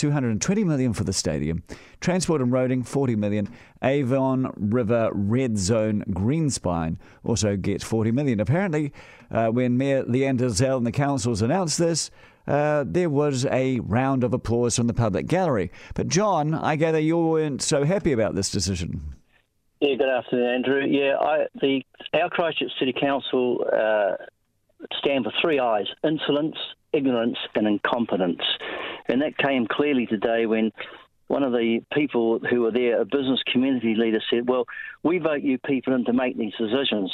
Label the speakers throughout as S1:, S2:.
S1: 220 million for the stadium. Transport and roading, 40 million. Avon River Red Zone Greenspine also gets 40 million. Apparently, uh, when Mayor Lianne Dalziel and the councils announced this, uh, there was a round of applause from the public gallery. But John, I gather you weren't so happy about this decision.
S2: Yeah, good afternoon, Andrew. Yeah, I, the our Christchurch City Council uh, stand for three I's: insolence, ignorance, and incompetence. And that came clearly today when one of the people who were there, a business community leader, said, "Well, we vote you people in to make these decisions."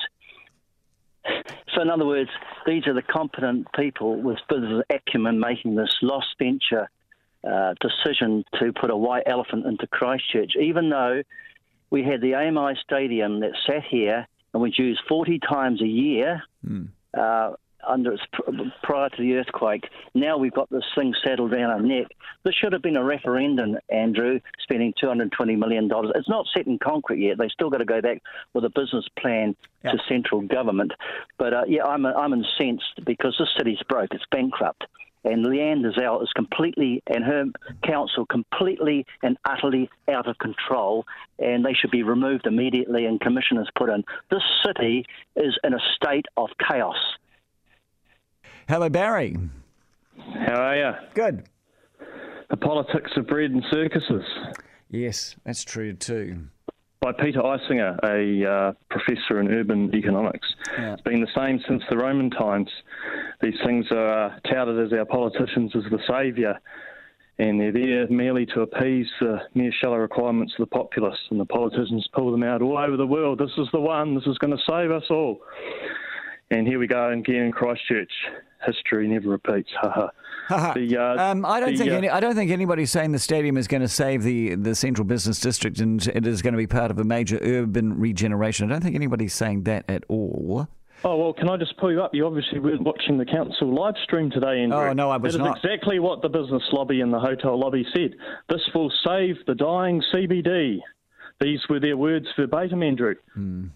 S2: So, in other words, these are the competent people with business acumen making this lost venture uh, decision to put a white elephant into Christchurch, even though we had the AMI Stadium that sat here and was used 40 times a year. Mm. Uh, under its prior to the earthquake. Now we've got this thing saddled around our neck. This should have been a referendum, Andrew, spending $220 million. It's not set in concrete yet. They've still got to go back with a business plan yep. to central government. But uh, yeah, I'm, I'm incensed because this city's broke. It's bankrupt. And Lianne Dalziel is completely, and her council completely and utterly out of control, and they should be removed immediately and commissioners put in. This city is in a state of chaos.
S1: Hello, Barry.
S3: How are you?
S1: Good.
S3: The politics of bread and circuses.
S1: Yes, that's true too.
S3: By Peter Eisinger, a uh, professor in urban economics. Yeah. It's been the same since the Roman times. These things are touted as our politicians as the saviour, and they're there merely to appease the mere shallow requirements of the populace, and the politicians pull them out all over the world. This is the one, this is going to save us all. And here we go again in Christchurch. History never repeats.
S1: uh, um, I don't the, think uh, any, I don't think anybody's saying the stadium is going to save the, the central business district and it is going to be part of a major urban regeneration. I don't think anybody's saying that at all.
S3: Oh well, can I just pull you up? You obviously weren't watching the council live stream today, Andrew.
S1: Oh no, I was
S3: that
S1: not.
S3: That is exactly what the business lobby and the hotel lobby said. This will save the dying CBD. These were their words verbatim, Andrew. Hmm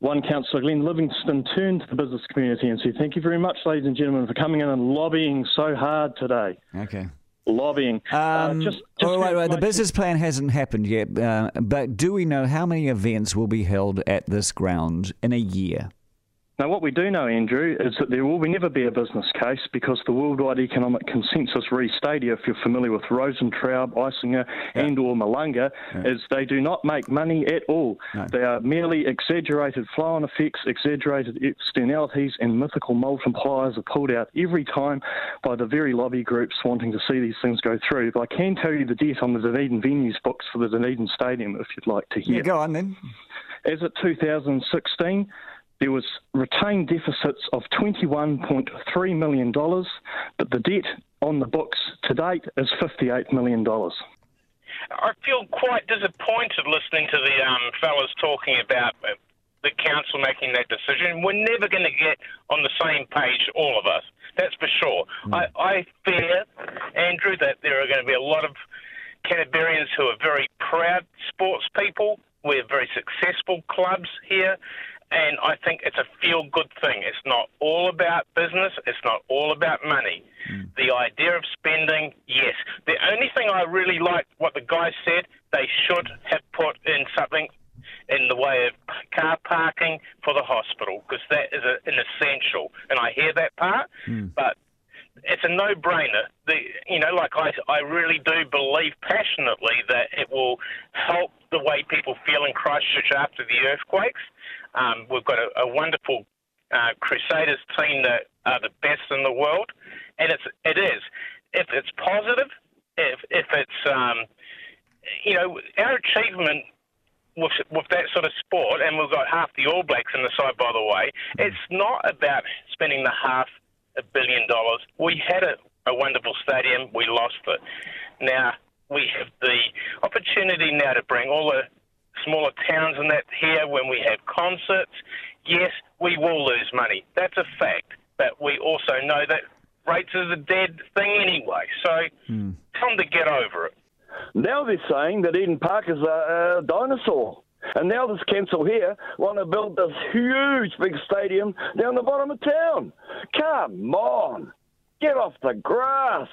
S3: one councillor, Glenn Livingstone, turned to the business community and said, Thank you very much, ladies and gentlemen, for coming in and lobbying so hard today.
S1: Okay.
S3: Lobbying.
S1: Uh, um, uh, just, just oh, wait, wait. The business plan hasn't happened yet, uh, but do we know how many events will be held at this ground in a year?
S3: Now, what we do know, Andrew, is that there will never be a business case because the Worldwide Economic Consensus Re Stadia, if you're familiar with Rosentraub, Eisinger, yeah. and or Malunga, yeah. is they do not make money at all. No. They are merely exaggerated flow-on effects, exaggerated externalities, and mythical multipliers are pulled out every time by the very lobby groups wanting to see these things go through. But I can tell you the debt on the Dunedin venues books for the Dunedin Stadium if you'd like to hear.
S1: Yeah, go on then.
S3: As of 2016, there was retained deficits of $21.3 million, but the debt on the books to date is $58 million.
S4: I feel quite disappointed listening to the um, fellas talking about uh, the council making that decision. We're never going to get on the same page, all of us. That's for sure. Mm. I, I fear, Andrew, that there are going to be a lot of Canterburyans who are very proud sports people. We're very successful clubs here, and I think it's a feel good thing. It's not all about business, it's not all about money. Mm. The idea of spending, yes. The only thing I really like what the guy said, they should have put in something in the way of car parking for the hospital because that is a, an essential. And I hear that part, mm. but it's a no-brainer. The, you know, like I, I really do believe passionately that it will help the way people feel in Christchurch after the earthquakes. Um, we've got a, a wonderful uh, Crusaders team that are the best in the world, and it's it is. If it's positive, if if it's um, you know our achievement with with that sort of sport, and we've got half the All Blacks in the side, by the way. It's not about spending the half a billion dollars. We had a, a wonderful stadium, we lost it. Now we have the opportunity now to bring all the smaller towns and that here when we have concerts. Yes, we will lose money. That's a fact. But we also know that rates is a dead thing anyway. So mm. tell them to get over it.
S5: Now they're saying that Eden Park is a, a dinosaur. And now this council here want to build this huge big stadium down the bottom of town. Come on, get off the grass.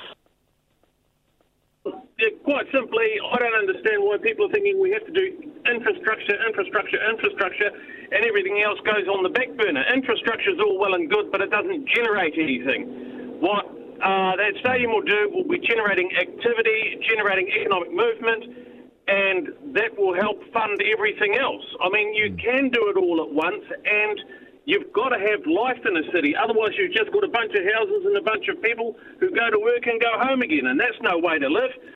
S6: Quite simply, I don't understand why people are thinking we have to do infrastructure, infrastructure, infrastructure, and everything else goes on the back burner. Infrastructure is all well and good, but it doesn't generate anything. What uh, that stadium will do will be generating activity, generating economic movement, and that will help fund everything else. I mean, you can do it all at once, and You've got to have life in a city. Otherwise, you've just got a bunch of houses and a bunch of people who go to work and go home again, and that's no way to live.